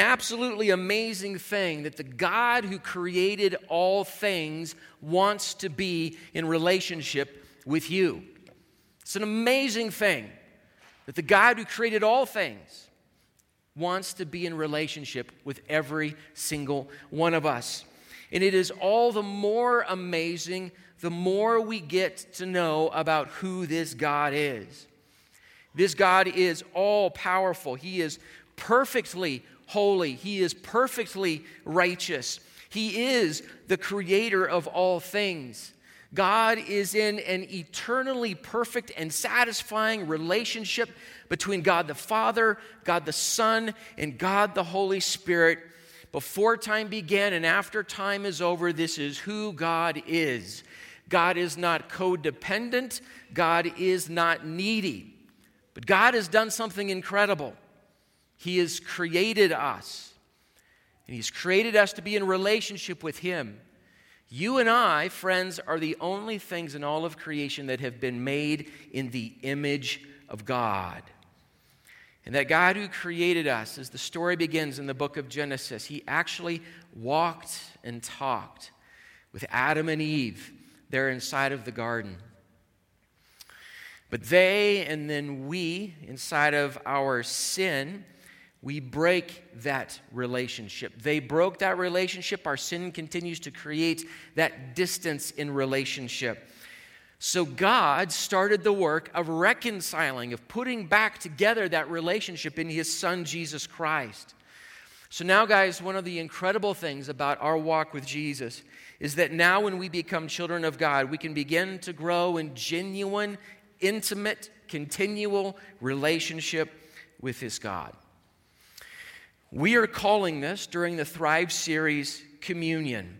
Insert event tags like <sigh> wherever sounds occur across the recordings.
absolutely amazing thing that the God who created all things wants to be in relationship with you. It's an amazing thing that the God who created all things wants to be in relationship with every single one of us. And it is all the more amazing the more we get to know about who this God is. This God is all powerful, He is perfectly holy, He is perfectly righteous. He is the creator of all things. God is in an eternally perfect and satisfying relationship between God the Father, God the Son, and God the Holy Spirit. Before time began and after time is over, this is who God is. God is not codependent, God is not needy. But God has done something incredible. He has created us, and He's created us to be in relationship with Him. You and I, friends, are the only things in all of creation that have been made in the image of God. And that God who created us, as the story begins in the book of Genesis, He actually walked and talked with Adam and Eve there inside of the garden. But they and then we, inside of our sin, we break that relationship. They broke that relationship. Our sin continues to create that distance in relationship. So God started the work of reconciling, of putting back together that relationship in His Son, Jesus Christ. So now, guys, one of the incredible things about our walk with Jesus is that now when we become children of God, we can begin to grow in genuine, intimate, continual relationship with His God. We are calling this during the Thrive series communion.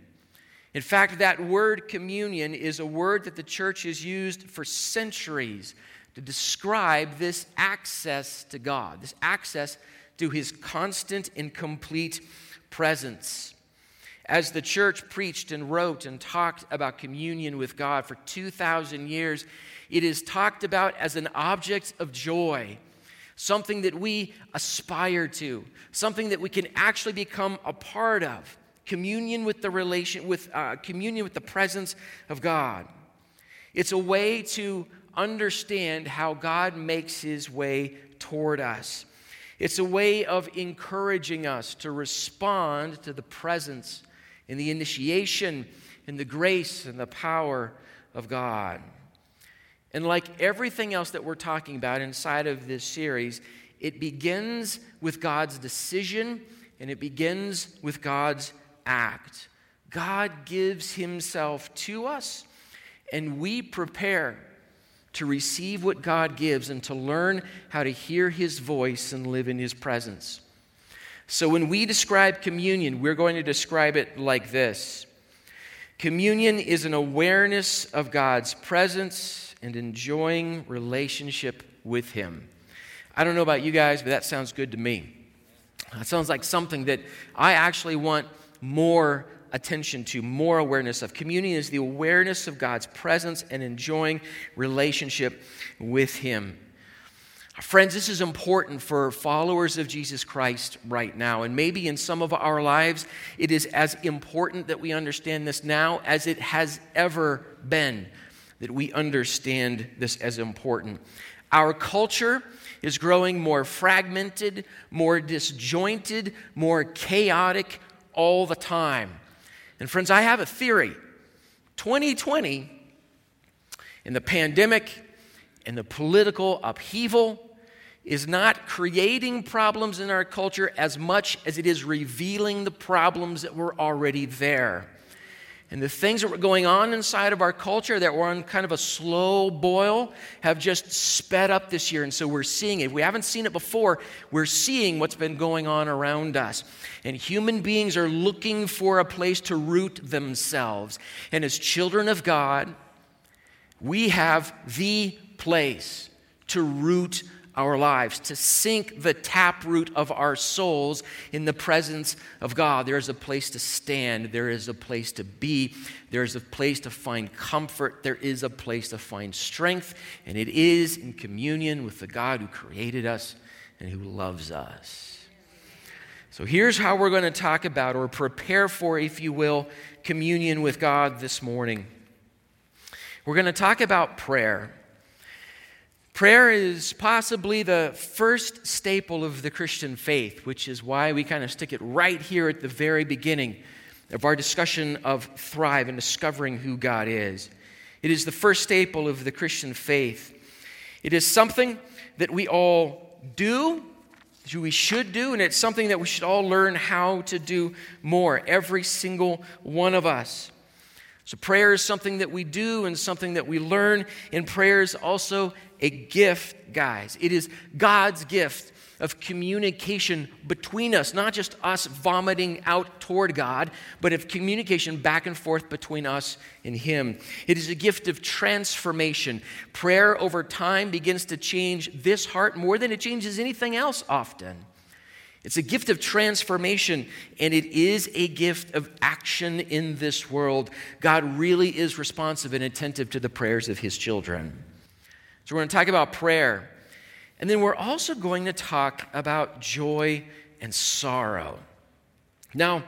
In fact, that word communion is a word that the church has used for centuries to describe this access to God, this access to his constant and complete presence. As the church preached and wrote and talked about communion with God for 2,000 years, it is talked about as an object of joy something that we aspire to, something that we can actually become a part of. Communion with the relation, with uh, communion with the presence of God. It's a way to understand how God makes his way toward us. It's a way of encouraging us to respond to the presence and the initiation and the grace and the power of God. And like everything else that we're talking about inside of this series, it begins with God's decision and it begins with God's act. God gives Himself to us, and we prepare to receive what God gives and to learn how to hear His voice and live in His presence. So, when we describe communion, we're going to describe it like this Communion is an awareness of God's presence and enjoying relationship with Him. I don't know about you guys, but that sounds good to me. That sounds like something that I actually want more attention to, more awareness of. Communion is the awareness of God's presence and enjoying relationship with Him. Friends, this is important for followers of Jesus Christ right now. And maybe in some of our lives, it is as important that we understand this now as it has ever been that we understand this as important. Our culture is growing more fragmented, more disjointed, more chaotic all the time. And friends, I have a theory. 2020, in the pandemic and the political upheaval, is not creating problems in our culture as much as it is revealing the problems that were already there. And the things that were going on inside of our culture that were on kind of a slow boil have just sped up this year. And so we're seeing it. If we haven't seen it before, we're seeing what's been going on around us. And human beings are looking for a place to root themselves. And as children of God, we have the place to root our lives, to sink the taproot of our souls in the presence of God. There is a place to stand, there is a place to be, there is a place to find comfort, there is a place to find strength, and it is in communion with the God who created us and who loves us. So here's how we're going to talk about, or prepare for, if you will, communion with God this morning. We're going to talk about prayer. Prayer is possibly the first staple of the Christian faith, which is why we kind of stick it right here at the very beginning of our discussion of Thrive and discovering who God is. It is the first staple of the Christian faith. It is something that we all do that we should do, and it's something that we should all learn how to do more, every single one of us. So, prayer is something that we do and something that we learn, and prayer is also a gift, guys. It is God's gift of communication between us, not just us vomiting out toward God, but of communication back and forth between us and Him. It is a gift of transformation. Prayer over time begins to change this heart more than it changes anything else often. It's a gift of transformation, and it is a gift of action in this world. God really is responsive and attentive to the prayers of His children. So, we're going to talk about prayer. And then we're also going to talk about joy and sorrow. Now,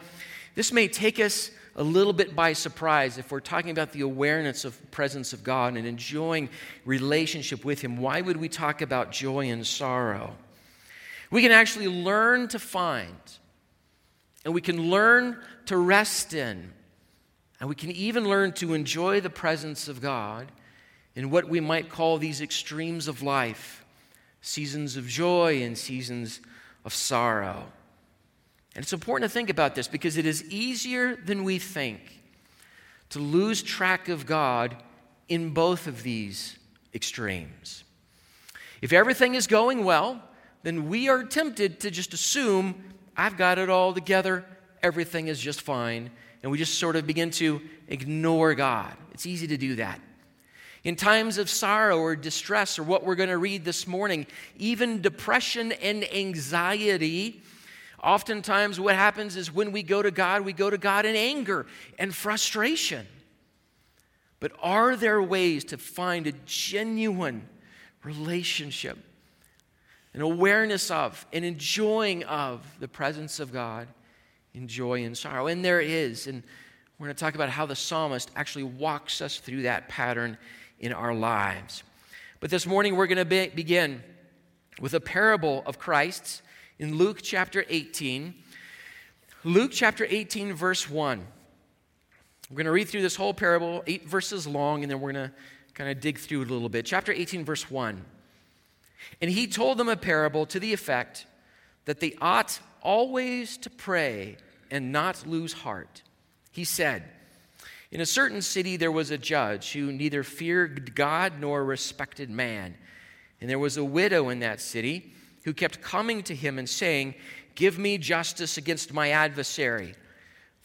this may take us a little bit by surprise if we're talking about the awareness of presence of God and enjoying relationship with Him. Why would we talk about joy and sorrow? We can actually learn to find, and we can learn to rest in, and we can even learn to enjoy the presence of God in what we might call these extremes of life seasons of joy and seasons of sorrow. And it's important to think about this because it is easier than we think to lose track of God in both of these extremes. If everything is going well, then we are tempted to just assume I've got it all together, everything is just fine, and we just sort of begin to ignore God. It's easy to do that. In times of sorrow or distress, or what we're going to read this morning, even depression and anxiety, oftentimes what happens is when we go to God, we go to God in anger and frustration. But are there ways to find a genuine relationship, an awareness of, an enjoying of the presence of God in joy and sorrow? And there is. And we're going to talk about how the psalmist actually walks us through that pattern in our lives. But this morning we're going to be- begin with a parable of Christ's in Luke chapter 18. Luke chapter 18, verse 1. We're going to read through this whole parable, eight verses long, and then we're going to kind of dig through it a little bit. Chapter 18, verse 1. And he told them a parable to the effect that they ought always to pray and not lose heart. He said, in a certain city, there was a judge who neither feared God nor respected man. And there was a widow in that city who kept coming to him and saying, Give me justice against my adversary.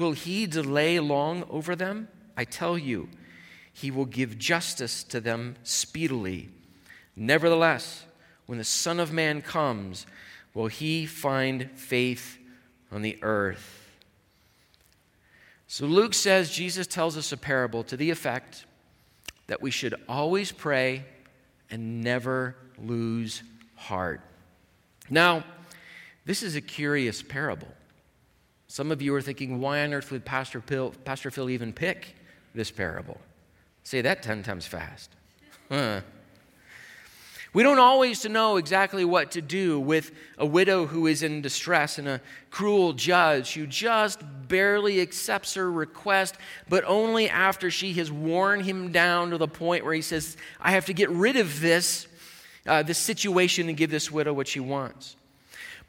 Will he delay long over them? I tell you, he will give justice to them speedily. Nevertheless, when the Son of Man comes, will he find faith on the earth? So Luke says Jesus tells us a parable to the effect that we should always pray and never lose heart. Now, this is a curious parable. Some of you are thinking, why on earth would Pastor Phil, Pastor Phil even pick this parable? Say that 10 times fast. Huh. We don't always know exactly what to do with a widow who is in distress and a cruel judge who just barely accepts her request, but only after she has worn him down to the point where he says, I have to get rid of this, uh, this situation and give this widow what she wants.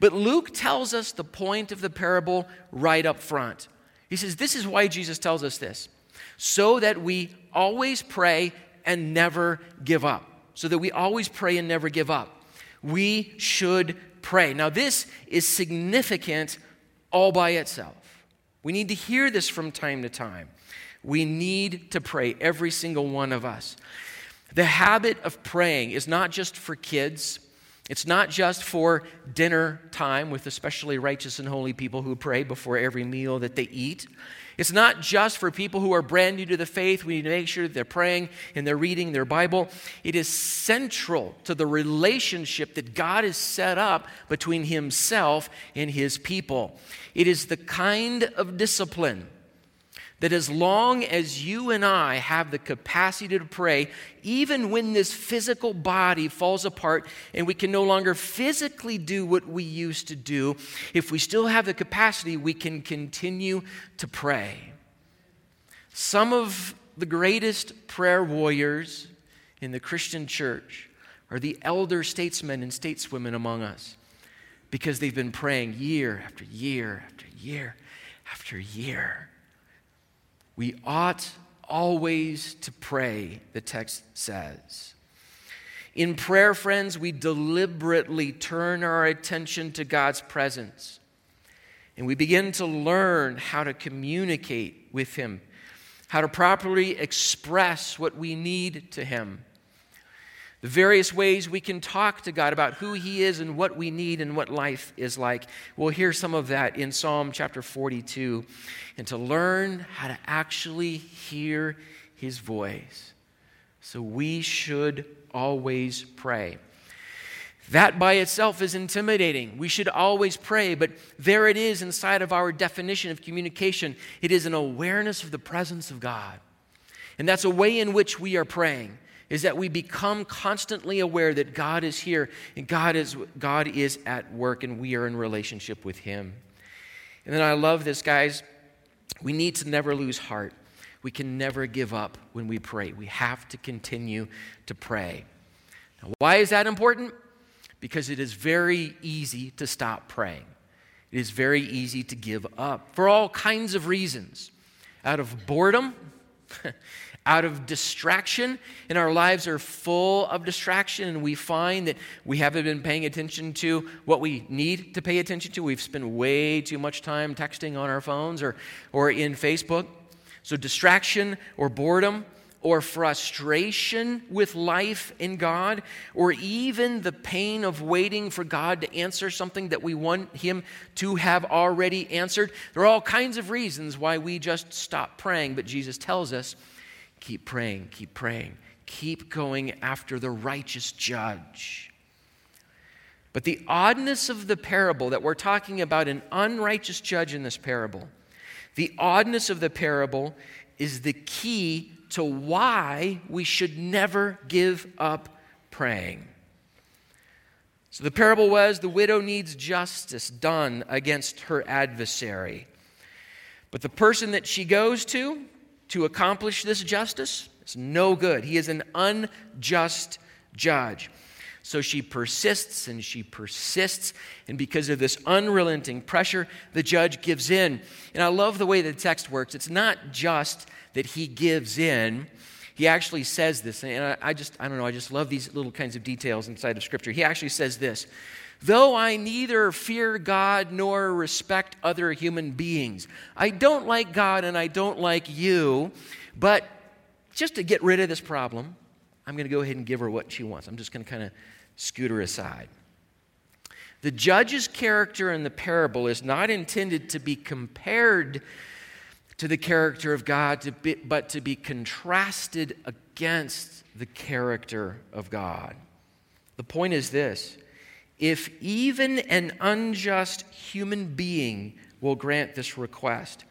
But Luke tells us the point of the parable right up front. He says, This is why Jesus tells us this so that we always pray and never give up so that we always pray and never give up. We should pray. Now, this is significant all by itself. We need to hear this from time to time. We need to pray, every single one of us. The habit of praying is not just for kids. It's not just for dinner time with especially righteous and holy people who pray before every meal that they eat. It's not just for people who are brand new to the faith. We need to make sure that they're praying and they're reading their Bible. It is central to the relationship that God has set up between Himself and His people. It is the kind of discipline that as long as you and I have the capacity to pray, even when this physical body falls apart and we can no longer physically do what we used to do, if we still have the capacity, we can continue to pray. Some of the greatest prayer warriors in the Christian church are the elder statesmen and stateswomen among us because they've been praying year after year after year after year. We ought always to pray, the text says. In prayer, friends, we deliberately turn our attention to God's presence and we begin to learn how to communicate with Him, how to properly express what we need to Him the various ways we can talk to God about who He is and what we need and what life is like. We'll hear some of that in Psalm chapter 42. And to learn how to actually hear His voice. So we should always pray. That by itself is intimidating. We should always pray, but there it is inside of our definition of communication. It is an awareness of the presence of God. And that's a way in which we are praying is that we become constantly aware that God is here and God is, God is at work and we are in relationship with Him. And then I love this, guys. We need to never lose heart. We can never give up when we pray. We have to continue to pray. Now, why is that important? Because it is very easy to stop praying. It is very easy to give up for all kinds of reasons. Out of boredom, <laughs> out of distraction, and our lives are full of distraction, and we find that we haven't been paying attention to what we need to pay attention to. We've spent way too much time texting on our phones or, or in Facebook. So, distraction or boredom or frustration with life in God, or even the pain of waiting for God to answer something that we want Him to have already answered. There are all kinds of reasons why we just stop praying, but Jesus tells us Keep praying, keep praying, keep going after the righteous judge. But the oddness of the parable that we're talking about an unrighteous judge in this parable, the oddness of the parable is the key to why we should never give up praying. So the parable was the widow needs justice done against her adversary. But the person that she goes to, to accomplish this justice It's no good. He is an unjust judge. So she persists and she persists. And because of this unrelenting pressure, the judge gives in. And I love the way the text works. It's not just that he gives in, he actually says this. And I, just, I don't know, I just love these little kinds of details inside of Scripture. He actually says this Though I neither fear God nor respect other human beings. I don't like God and I don't like you, but just to get rid of this problem, I'm going to go ahead and give her what she wants. I'm just going to kind of scoot her aside. The judge's character in the parable is not intended to be compared to the character of God, to be, but to be contrasted against the character of God. The point is this if even an unjust human being will grant this request,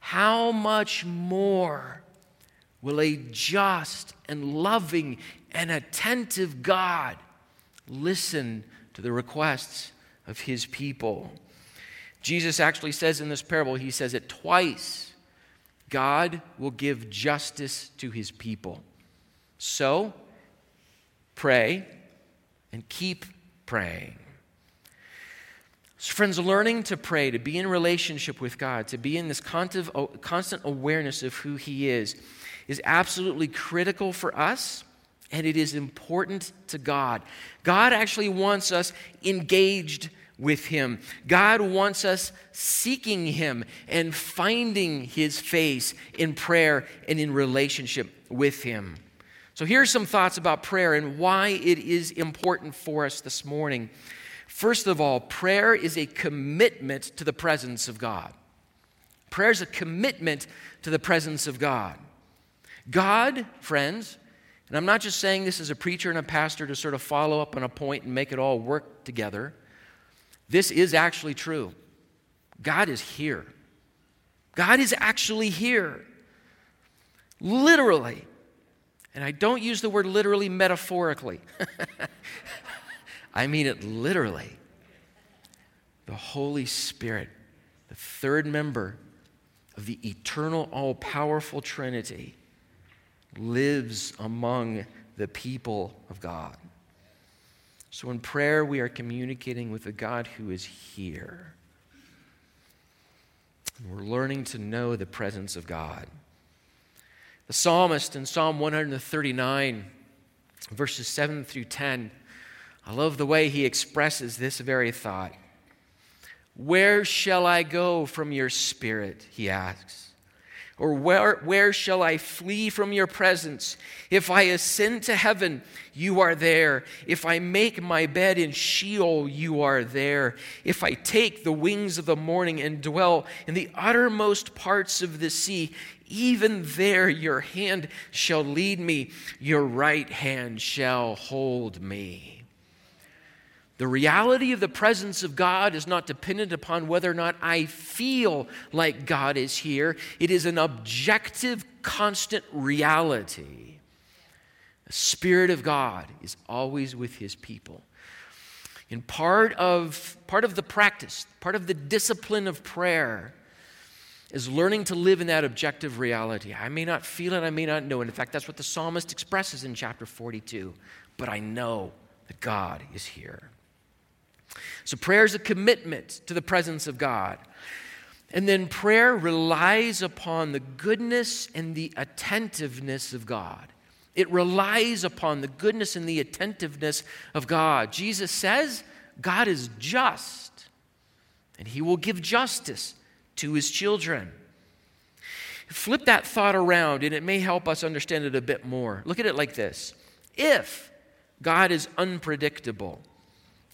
how much more will a just and loving and attentive God listen to the requests of his people? Jesus actually says in this parable, he says it twice God will give justice to his people. So, pray and keep praying. So, friends, learning to pray, to be in relationship with God, to be in this constant awareness of who He is, is absolutely critical for us and it is important to God. God actually wants us engaged with Him. God wants us seeking Him and finding His face in prayer and in relationship with Him. So, here's some thoughts about prayer and why it is important for us this morning. First of all, prayer is a commitment to the presence of God. Prayer is a commitment to the presence of God. God, friends, and I'm not just saying this as a preacher and a pastor to sort of follow up on a point and make it all work together. This is actually true. God is here. God is actually here. Literally. And I don't use the word literally metaphorically, <laughs> I mean it literally. The Holy Spirit, the third member of the eternal, all powerful Trinity, lives among the people of God. So in prayer, we are communicating with a God who is here. We're learning to know the presence of God. The psalmist in Psalm 139, verses 7 through 10, I love the way he expresses this very thought. Where shall I go from your spirit? He asks. Or where, where shall I flee from your presence? If I ascend to heaven, you are there. If I make my bed in Sheol, you are there. If I take the wings of the morning and dwell in the uttermost parts of the sea, even there your hand shall lead me, your right hand shall hold me. The reality of the presence of God is not dependent upon whether or not I feel like God is here. It is an objective, constant reality. The Spirit of God is always with His people. And part of, part of the practice, part of the discipline of prayer, is learning to live in that objective reality. I may not feel it, I may not know it. In fact, that's what the psalmist expresses in chapter 42. But I know that God is here. So prayer is a commitment to the presence of God. And then prayer relies upon the goodness and the attentiveness of God. It relies upon the goodness and the attentiveness of God. Jesus says God is just, and he will give justice to his children. Flip that thought around, and it may help us understand it a bit more. Look at it like this If God is unpredictable,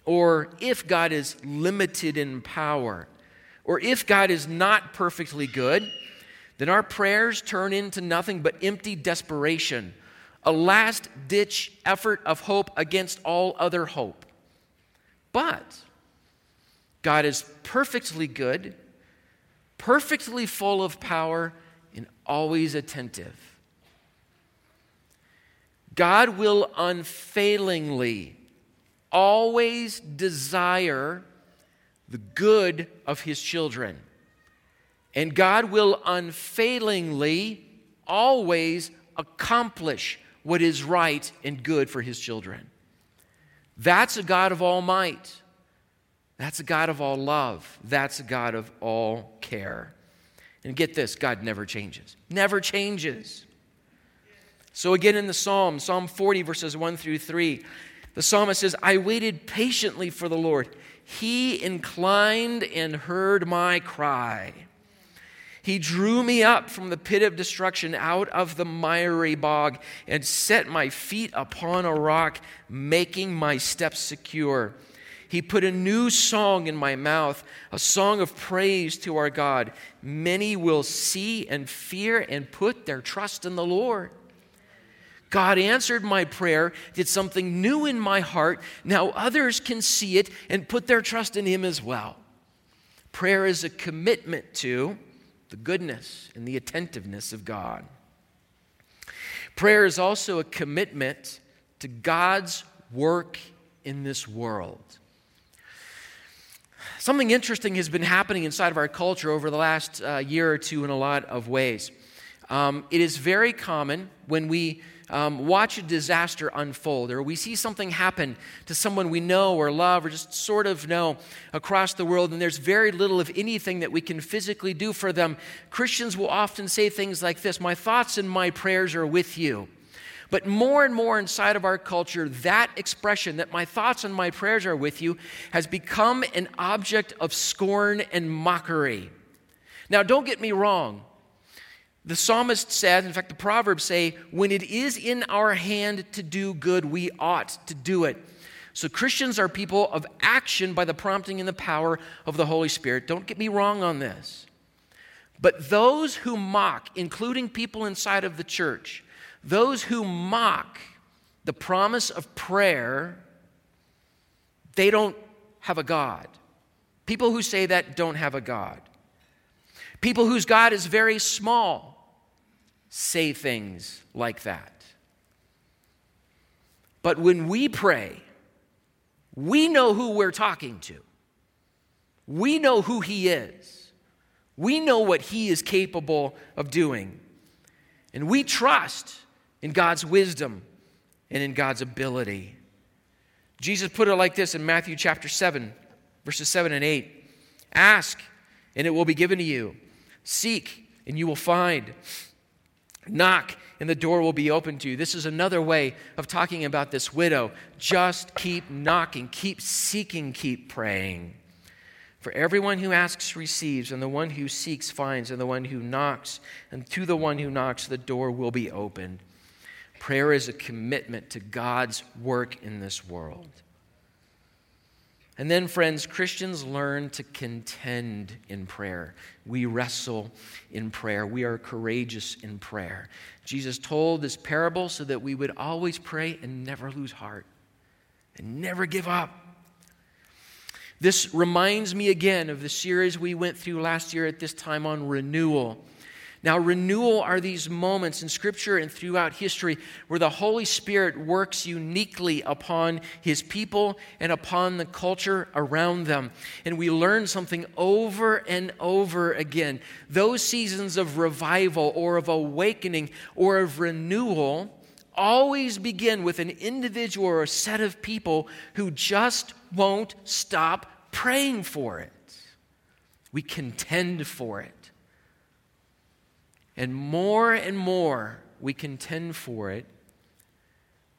or if God is limited in power, or if God is not perfectly good, then our prayers turn into nothing but empty desperation, a last ditch effort of hope against all other hope. But God is perfectly good, perfectly full of power, and always attentive. God will unfailingly always desire the good of his children. And God will unfailingly always accomplish what is right and good for his children. That's a God of all might. That's a God of all love. That's a God of all care. And get this God never changes. Never changes. So, again, in the Psalm, Psalm 40, verses 1 through 3, the psalmist says, I waited patiently for the Lord. He inclined and heard my cry. He drew me up from the pit of destruction, out of the miry bog, and set my feet upon a rock, making my steps secure. He put a new song in my mouth, a song of praise to our God. Many will see and fear and put their trust in the Lord. God answered my prayer, did something new in my heart. Now others can see it and put their trust in Him as well. Prayer is a commitment to the goodness and the attentiveness of God. Prayer is also a commitment to God's work in this world. Something interesting has been happening inside of our culture over the last uh, year or two in a lot of ways. Um, it is very common when we um, watch a disaster unfold, or we see something happen to someone we know or love or just sort of know across the world, and there's very little of anything that we can physically do for them, Christians will often say things like this My thoughts and my prayers are with you. But more and more inside of our culture, that expression that my thoughts and my prayers are with you has become an object of scorn and mockery. Now, don't get me wrong. The psalmist says, in fact, the Proverbs say, when it is in our hand to do good, we ought to do it. So Christians are people of action by the prompting and the power of the Holy Spirit. Don't get me wrong on this. But those who mock, including people inside of the church, those who mock the promise of prayer, they don't have a God. People who say that don't have a God. People whose God is very small say things like that. But when we pray, we know who we're talking to. We know who He is. We know what He is capable of doing. And we trust in God's wisdom and in God's ability. Jesus put it like this in Matthew chapter 7, verses 7 and 8 Ask, and it will be given to you. Seek, and you will find. Knock, and the door will be open to you. This is another way of talking about this widow. Just keep knocking, keep seeking, keep praying. For everyone who asks receives, and the one who seeks finds, and the one who knocks, and to the one who knocks, the door will be opened. Prayer is a commitment to God's work in this world. And then, friends, Christians learn to contend in prayer. We wrestle in prayer. We are courageous in prayer. Jesus told this parable so that we would always pray and never lose heart and never give up. This reminds me again of the series we went through last year at this time on renewal. Now, renewal are these moments in Scripture and throughout history where the Holy Spirit works uniquely upon His people and upon the culture around them. And we learn something over and over again. Those seasons of revival or of awakening or of renewal always begin with an individual or a set of people who just won't stop praying for it. We contend for it. And more and more we contend for it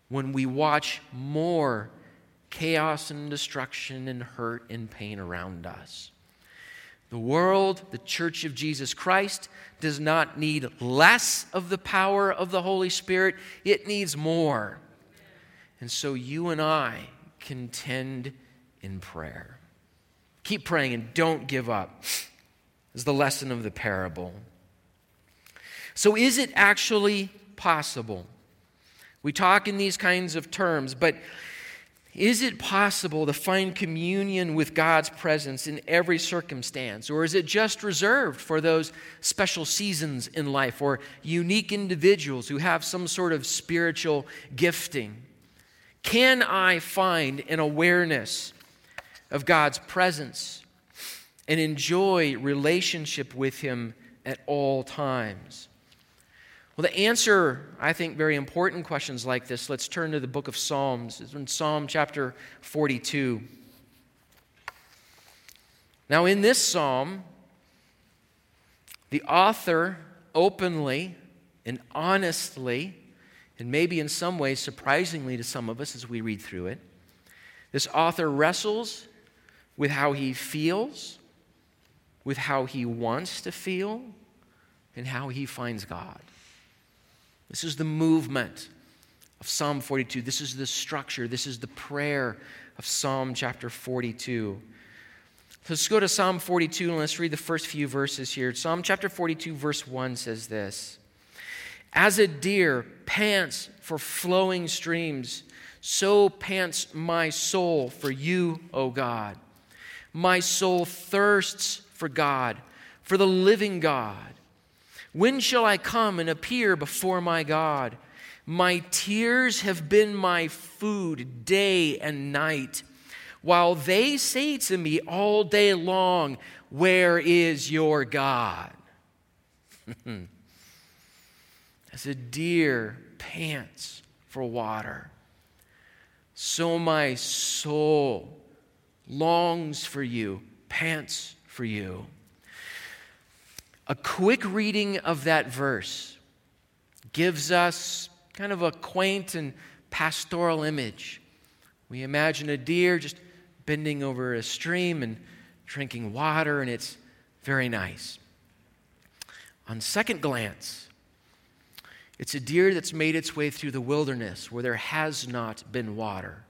when we watch more chaos and destruction and hurt and pain around us. The world, the church of Jesus Christ, does not need less of the power of the Holy Spirit, it needs more. And so you and I contend in prayer. Keep praying and don't give up, is the lesson of the parable. So, is it actually possible? We talk in these kinds of terms, but is it possible to find communion with God's presence in every circumstance? Or is it just reserved for those special seasons in life or unique individuals who have some sort of spiritual gifting? Can I find an awareness of God's presence and enjoy relationship with Him at all times? Well, to answer, I think, very important questions like this, let's turn to the book of Psalms. It's in Psalm chapter 42. Now, in this psalm, the author openly and honestly, and maybe in some ways surprisingly to some of us as we read through it, this author wrestles with how he feels, with how he wants to feel, and how he finds God. This is the movement of Psalm 42. This is the structure. This is the prayer of Psalm chapter 42. Let's go to Psalm 42 and let's read the first few verses here. Psalm chapter 42, verse 1 says this As a deer pants for flowing streams, so pants my soul for you, O God. My soul thirsts for God, for the living God. When shall I come and appear before my God? My tears have been my food day and night, while they say to me all day long, Where is your God? <laughs> As a deer pants for water, so my soul longs for you, pants for you. A quick reading of that verse gives us kind of a quaint and pastoral image. We imagine a deer just bending over a stream and drinking water, and it's very nice. On second glance, it's a deer that's made its way through the wilderness where there has not been water.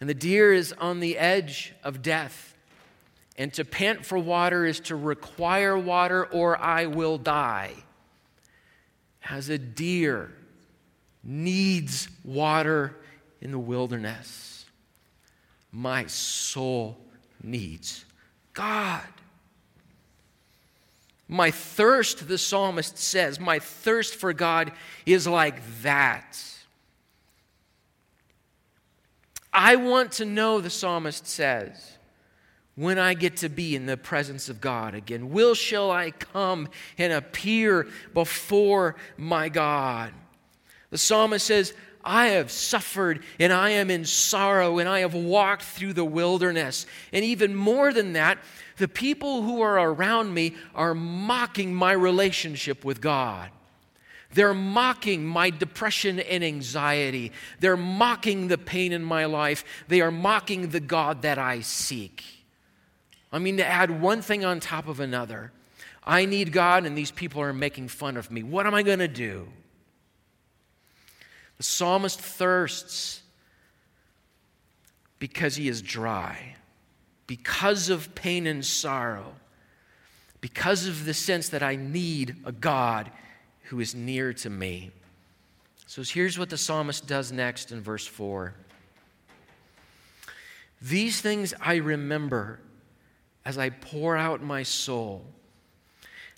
And the deer is on the edge of death. And to pant for water is to require water, or I will die. As a deer needs water in the wilderness, my soul needs God. My thirst, the psalmist says, my thirst for God is like that. I want to know, the psalmist says, when I get to be in the presence of God again. Will shall I come and appear before my God? The psalmist says, I have suffered and I am in sorrow and I have walked through the wilderness. And even more than that, the people who are around me are mocking my relationship with God. They're mocking my depression and anxiety. They're mocking the pain in my life. They are mocking the God that I seek. I mean, to add one thing on top of another, I need God, and these people are making fun of me. What am I going to do? The psalmist thirsts because he is dry because of pain and sorrow, because of the sense that I need a God who is near to me. So here's what the psalmist does next in verse 4 These things I remember as I pour out my soul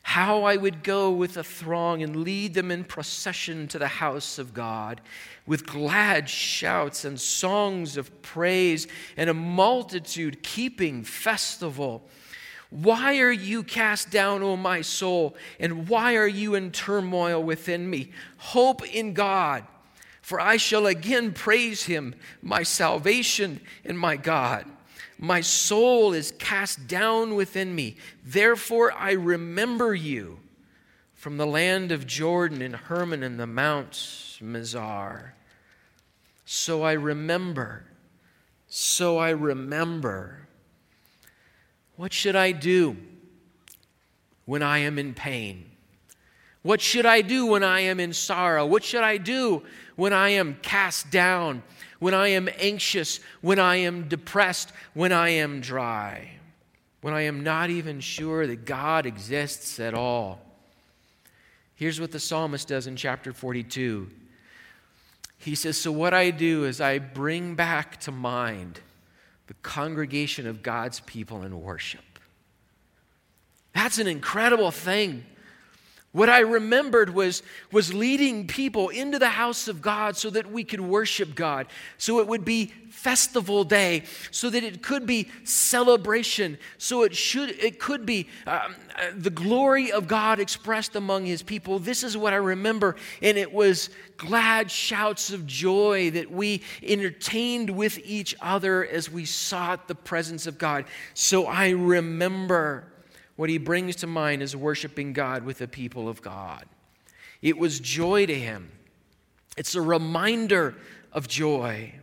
how I would go with a throng and lead them in procession to the house of God with glad shouts and songs of praise and a multitude keeping festival. Why are you cast down, O my soul, and why are you in turmoil within me? Hope in God, for I shall again praise him, my salvation and my God. My soul is cast down within me. Therefore, I remember you from the land of Jordan and Hermon and the Mount Mizar. So I remember. So I remember. What should I do when I am in pain? What should I do when I am in sorrow? What should I do when I am cast down? When I am anxious, when I am depressed, when I am dry, when I am not even sure that God exists at all. Here's what the psalmist does in chapter 42. He says, So, what I do is I bring back to mind the congregation of God's people in worship. That's an incredible thing. What I remembered was, was leading people into the house of God so that we could worship God, so it would be festival day, so that it could be celebration, so it should it could be um, uh, the glory of God expressed among His people. This is what I remember, and it was glad shouts of joy that we entertained with each other as we sought the presence of God. So I remember what he brings to mind is worshiping God with the people of God. It was joy to him. It's a reminder of joy.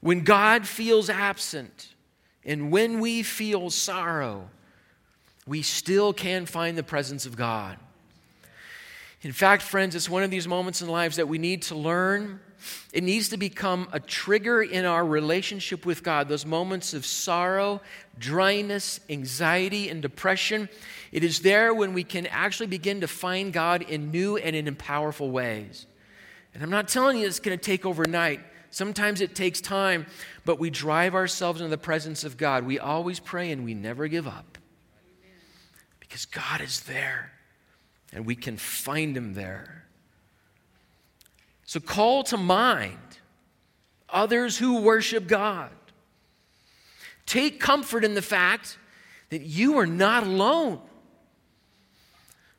When God feels absent and when we feel sorrow, we still can find the presence of God. In fact, friends, it's one of these moments in lives that we need to learn it needs to become a trigger in our relationship with God. Those moments of sorrow, dryness, anxiety, and depression. It is there when we can actually begin to find God in new and in powerful ways. And I'm not telling you it's going to take overnight. Sometimes it takes time, but we drive ourselves into the presence of God. We always pray and we never give up because God is there and we can find Him there. So call to mind others who worship God. Take comfort in the fact that you are not alone.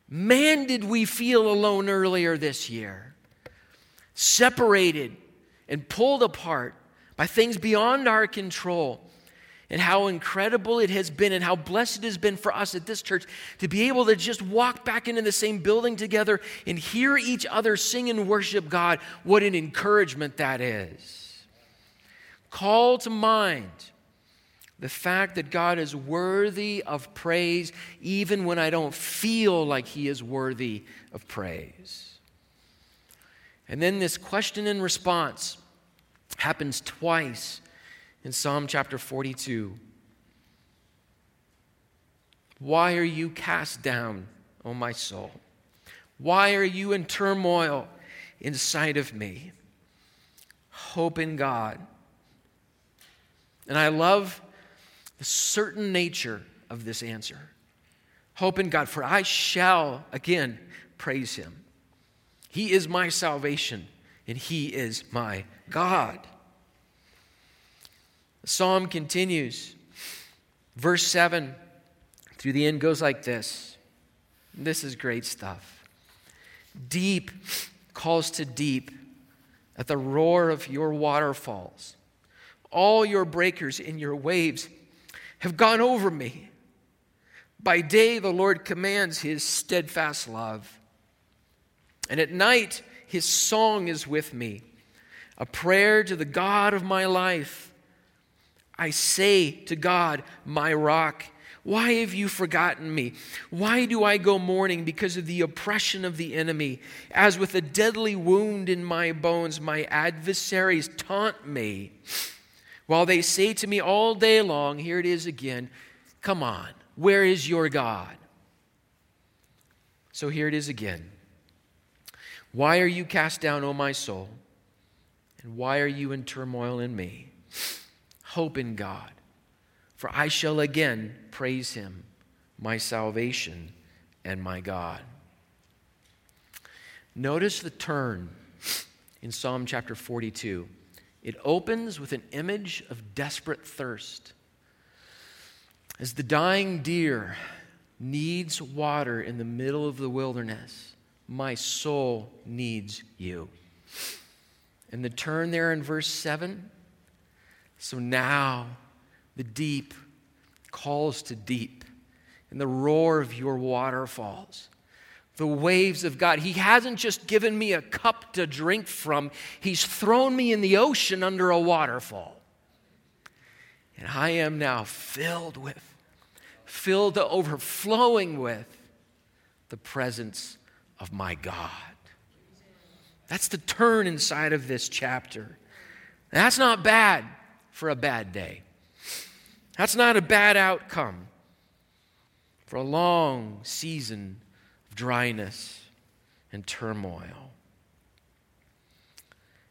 Man, did we feel alone earlier this year, separated and pulled apart by things beyond our control. And how incredible it has been and how blessed it has been for us at this church to be able to just walk back into the same building together and hear each other sing and worship God. What an encouragement that is. Call to mind the fact that God is worthy of praise even when I don't feel like He is worthy of praise. And then this question and response happens twice in Psalm chapter 42. Why are you cast down, O my soul? Why are you in turmoil inside of me? Hope in God. And I love the certain nature of this answer. Hope in God, for I shall again praise him. He is my salvation, and he is my God. Psalm continues. Verse 7 through the end goes like this. This is great stuff. Deep calls to deep at the roar of your waterfalls. All your breakers in your waves have gone over me. By day, the Lord commands his steadfast love. And at night, his song is with me, a prayer to the God of my life. I say to God, my rock, why have you forgotten me? Why do I go mourning because of the oppression of the enemy? As with a deadly wound in my bones, my adversaries taunt me. While they say to me all day long, here it is again, come on, where is your God? So here it is again. Why are you cast down, O my soul? And why are you in turmoil in me? Hope in God, for I shall again praise him, my salvation and my God. Notice the turn in Psalm chapter 42. It opens with an image of desperate thirst. As the dying deer needs water in the middle of the wilderness, my soul needs you. And the turn there in verse 7 so now the deep calls to deep, and the roar of your waterfalls the waves of God. He hasn't just given me a cup to drink from, He's thrown me in the ocean under a waterfall. And I am now filled with, filled to overflowing with the presence of my God. That's the turn inside of this chapter. That's not bad for a bad day. That's not a bad outcome for a long season of dryness and turmoil.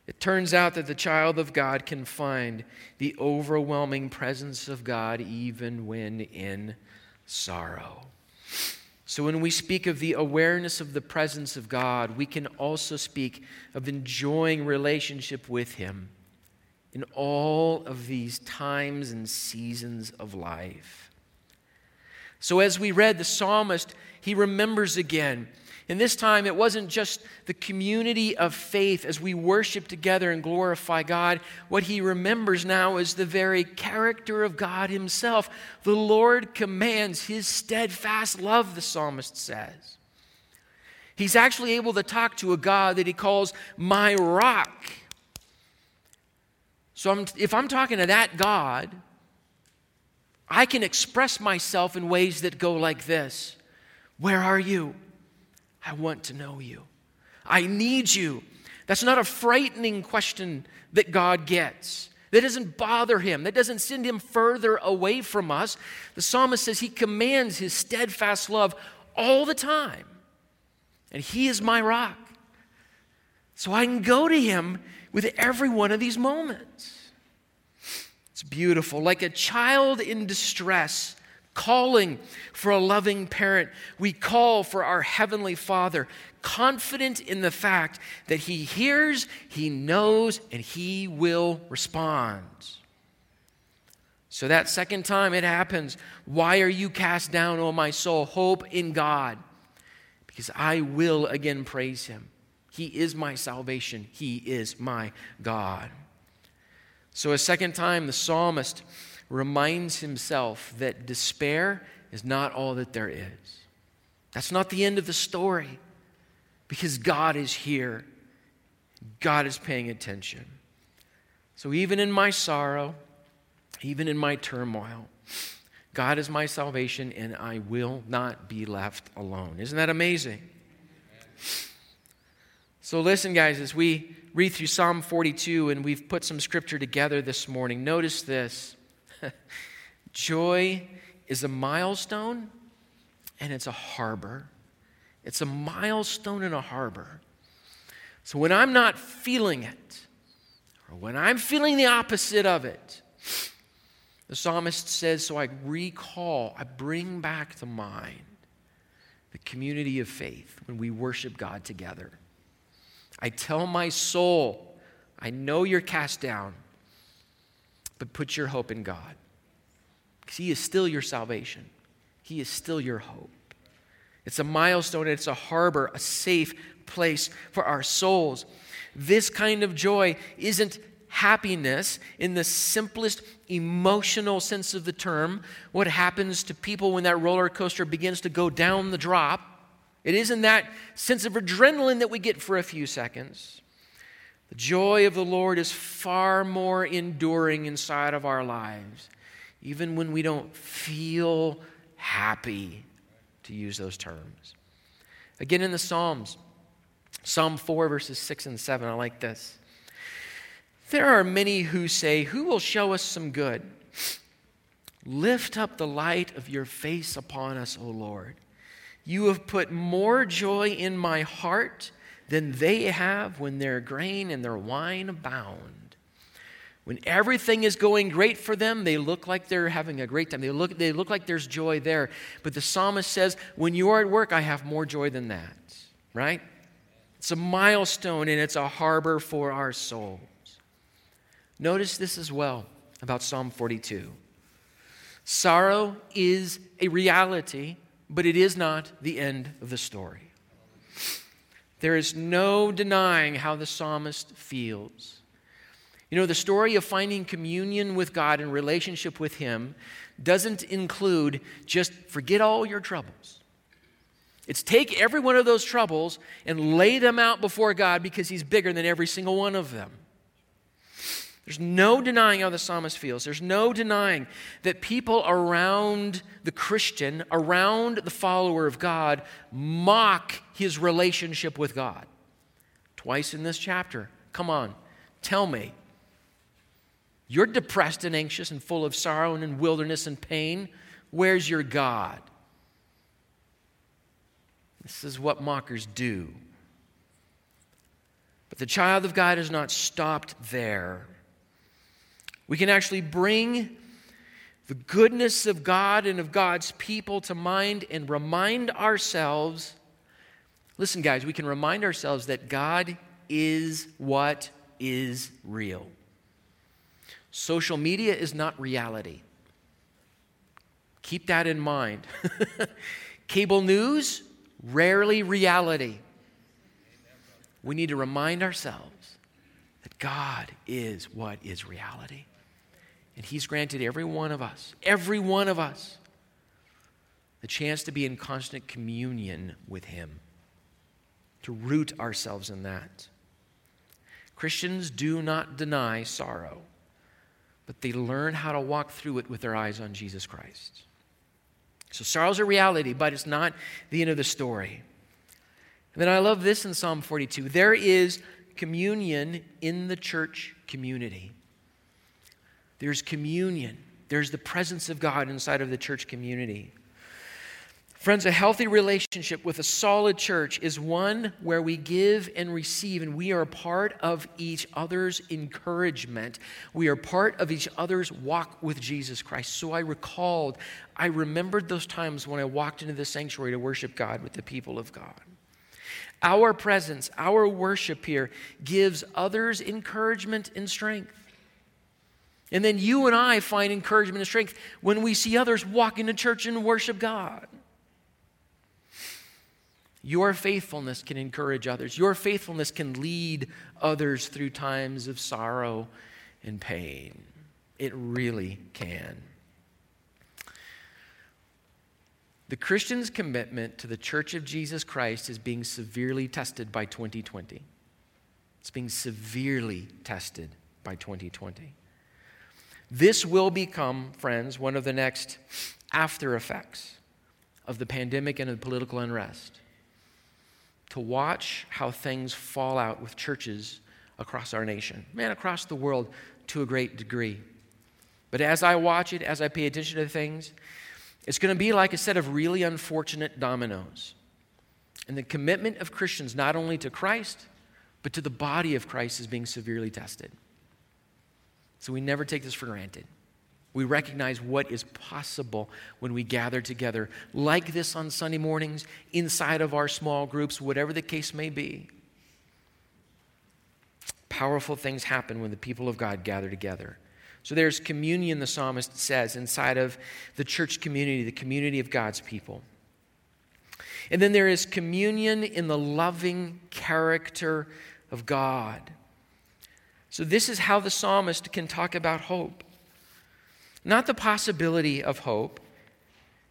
It turns out that the child of God can find the overwhelming presence of God even when in sorrow. So, when we speak of the awareness of the presence of God, we can also speak of enjoying relationship with Him in all of these times and seasons of life. So, as we read, the psalmist, he remembers again. And this time, it wasn't just the community of faith as we worship together and glorify God. What he remembers now is the very character of God himself. The Lord commands his steadfast love, the psalmist says. He's actually able to talk to a God that he calls my rock. So I'm, if I'm talking to that God, I can express myself in ways that go like this Where are you? I want to know you. I need you. That's not a frightening question that God gets. That doesn't bother him. That doesn't send him further away from us. The psalmist says he commands his steadfast love all the time. And he is my rock. So I can go to him with every one of these moments. It's beautiful. Like a child in distress, calling for a loving parent, we call for our Heavenly Father, confident in the fact that He hears, He knows, and He will respond. So that second time it happens, why are you cast down, O my soul? Hope in God, because I will again praise Him. He is my salvation. He is my God. So, a second time, the psalmist reminds himself that despair is not all that there is. That's not the end of the story because God is here. God is paying attention. So even in my sorrow, even in my turmoil, God is my salvation and I will not be left alone. Isn't that amazing? So, listen, guys, as we read through Psalm 42 and we've put some scripture together this morning, notice this <laughs> joy is a milestone and it's a harbor. It's a milestone and a harbor. So, when I'm not feeling it, or when I'm feeling the opposite of it, the psalmist says, So I recall, I bring back to mind the community of faith when we worship God together. I tell my soul, I know you're cast down, but put your hope in God. Because He is still your salvation, He is still your hope. It's a milestone, it's a harbor, a safe place for our souls. This kind of joy isn't happiness in the simplest emotional sense of the term, what happens to people when that roller coaster begins to go down the drop. It isn't that sense of adrenaline that we get for a few seconds. The joy of the Lord is far more enduring inside of our lives, even when we don't feel happy, to use those terms. Again, in the Psalms, Psalm 4, verses 6 and 7, I like this. There are many who say, Who will show us some good? Lift up the light of your face upon us, O Lord. You have put more joy in my heart than they have when their grain and their wine abound. When everything is going great for them, they look like they're having a great time. They look, they look like there's joy there. But the psalmist says, When you are at work, I have more joy than that. Right? It's a milestone and it's a harbor for our souls. Notice this as well about Psalm 42. Sorrow is a reality but it is not the end of the story. There is no denying how the psalmist feels. You know, the story of finding communion with God and relationship with Him doesn't include just forget all your troubles. It's take every one of those troubles and lay them out before God because He's bigger than every single one of them. There's no denying how the psalmist feels. There's no denying that people around the Christian, around the follower of God, mock his relationship with God. Twice in this chapter. Come on, tell me. You're depressed and anxious and full of sorrow and in wilderness and pain. Where's your God? This is what mockers do. But the child of God has not stopped there. We can actually bring the goodness of God and of God's people to mind and remind ourselves. Listen, guys, we can remind ourselves that God is what is real. Social media is not reality. Keep that in mind. <laughs> Cable news, rarely reality. We need to remind ourselves that God is what is reality. And He's granted every one of us, every one of us, the chance to be in constant communion with Him, to root ourselves in that. Christians do not deny sorrow, but they learn how to walk through it with their eyes on Jesus Christ. So sorrow's a reality, but it's not the end of the story. And then I love this in Psalm 42 there is communion in the church community. There's communion, there's the presence of God inside of the church community. Friends, a healthy relationship with a solid church is one where we give and receive, and we are part of each other's encouragement. We are part of each other's walk with Jesus Christ. So I recalled, I remembered those times when I walked into the sanctuary to worship God with the people of God. Our presence, our worship here gives others encouragement and strength. And then you and I find encouragement and strength when we see others walk into church and worship God. Your faithfulness can encourage others. Your faithfulness can lead others through times of sorrow and pain. It really can. The Christian's commitment to the Church of Jesus Christ is being severely tested by 2020. It's being severely tested by 2020. This will become, friends, one of the next after effects of the pandemic and the political unrest. To watch how things fall out with churches across our nation, man, across the world to a great degree. But as I watch it, as I pay attention to things, it's going to be like a set of really unfortunate dominoes. And the commitment of Christians, not only to Christ, but to the body of Christ, is being severely tested. So we never take this for granted. We recognize what is possible when we gather together, like this on Sunday mornings, inside of our small groups, whatever the case may be. Powerful things happen when the people of God gather together. So there's communion, the psalmist says, inside of the church community, the community of God's people. And then there is communion in the loving character of God. So, this is how the psalmist can talk about hope. Not the possibility of hope.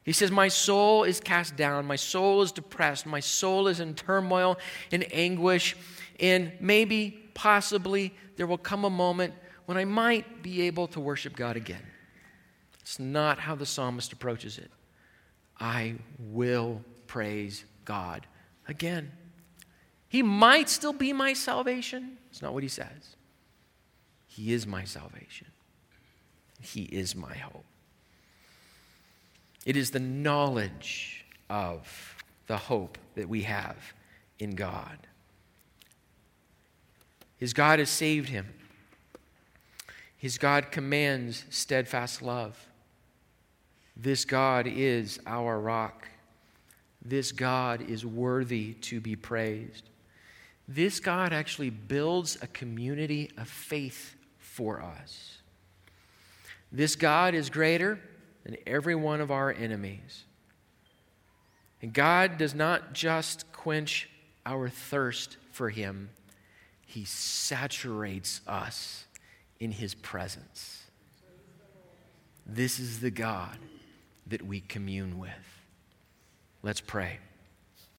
He says, My soul is cast down, my soul is depressed, my soul is in turmoil and anguish, and maybe, possibly, there will come a moment when I might be able to worship God again. It's not how the psalmist approaches it. I will praise God again. He might still be my salvation. It's not what he says. He is my salvation. He is my hope. It is the knowledge of the hope that we have in God. His God has saved him. His God commands steadfast love. This God is our rock. This God is worthy to be praised. This God actually builds a community of faith for us. This God is greater than every one of our enemies. And God does not just quench our thirst for Him, He saturates us in his presence. This is the God that we commune with. Let's pray.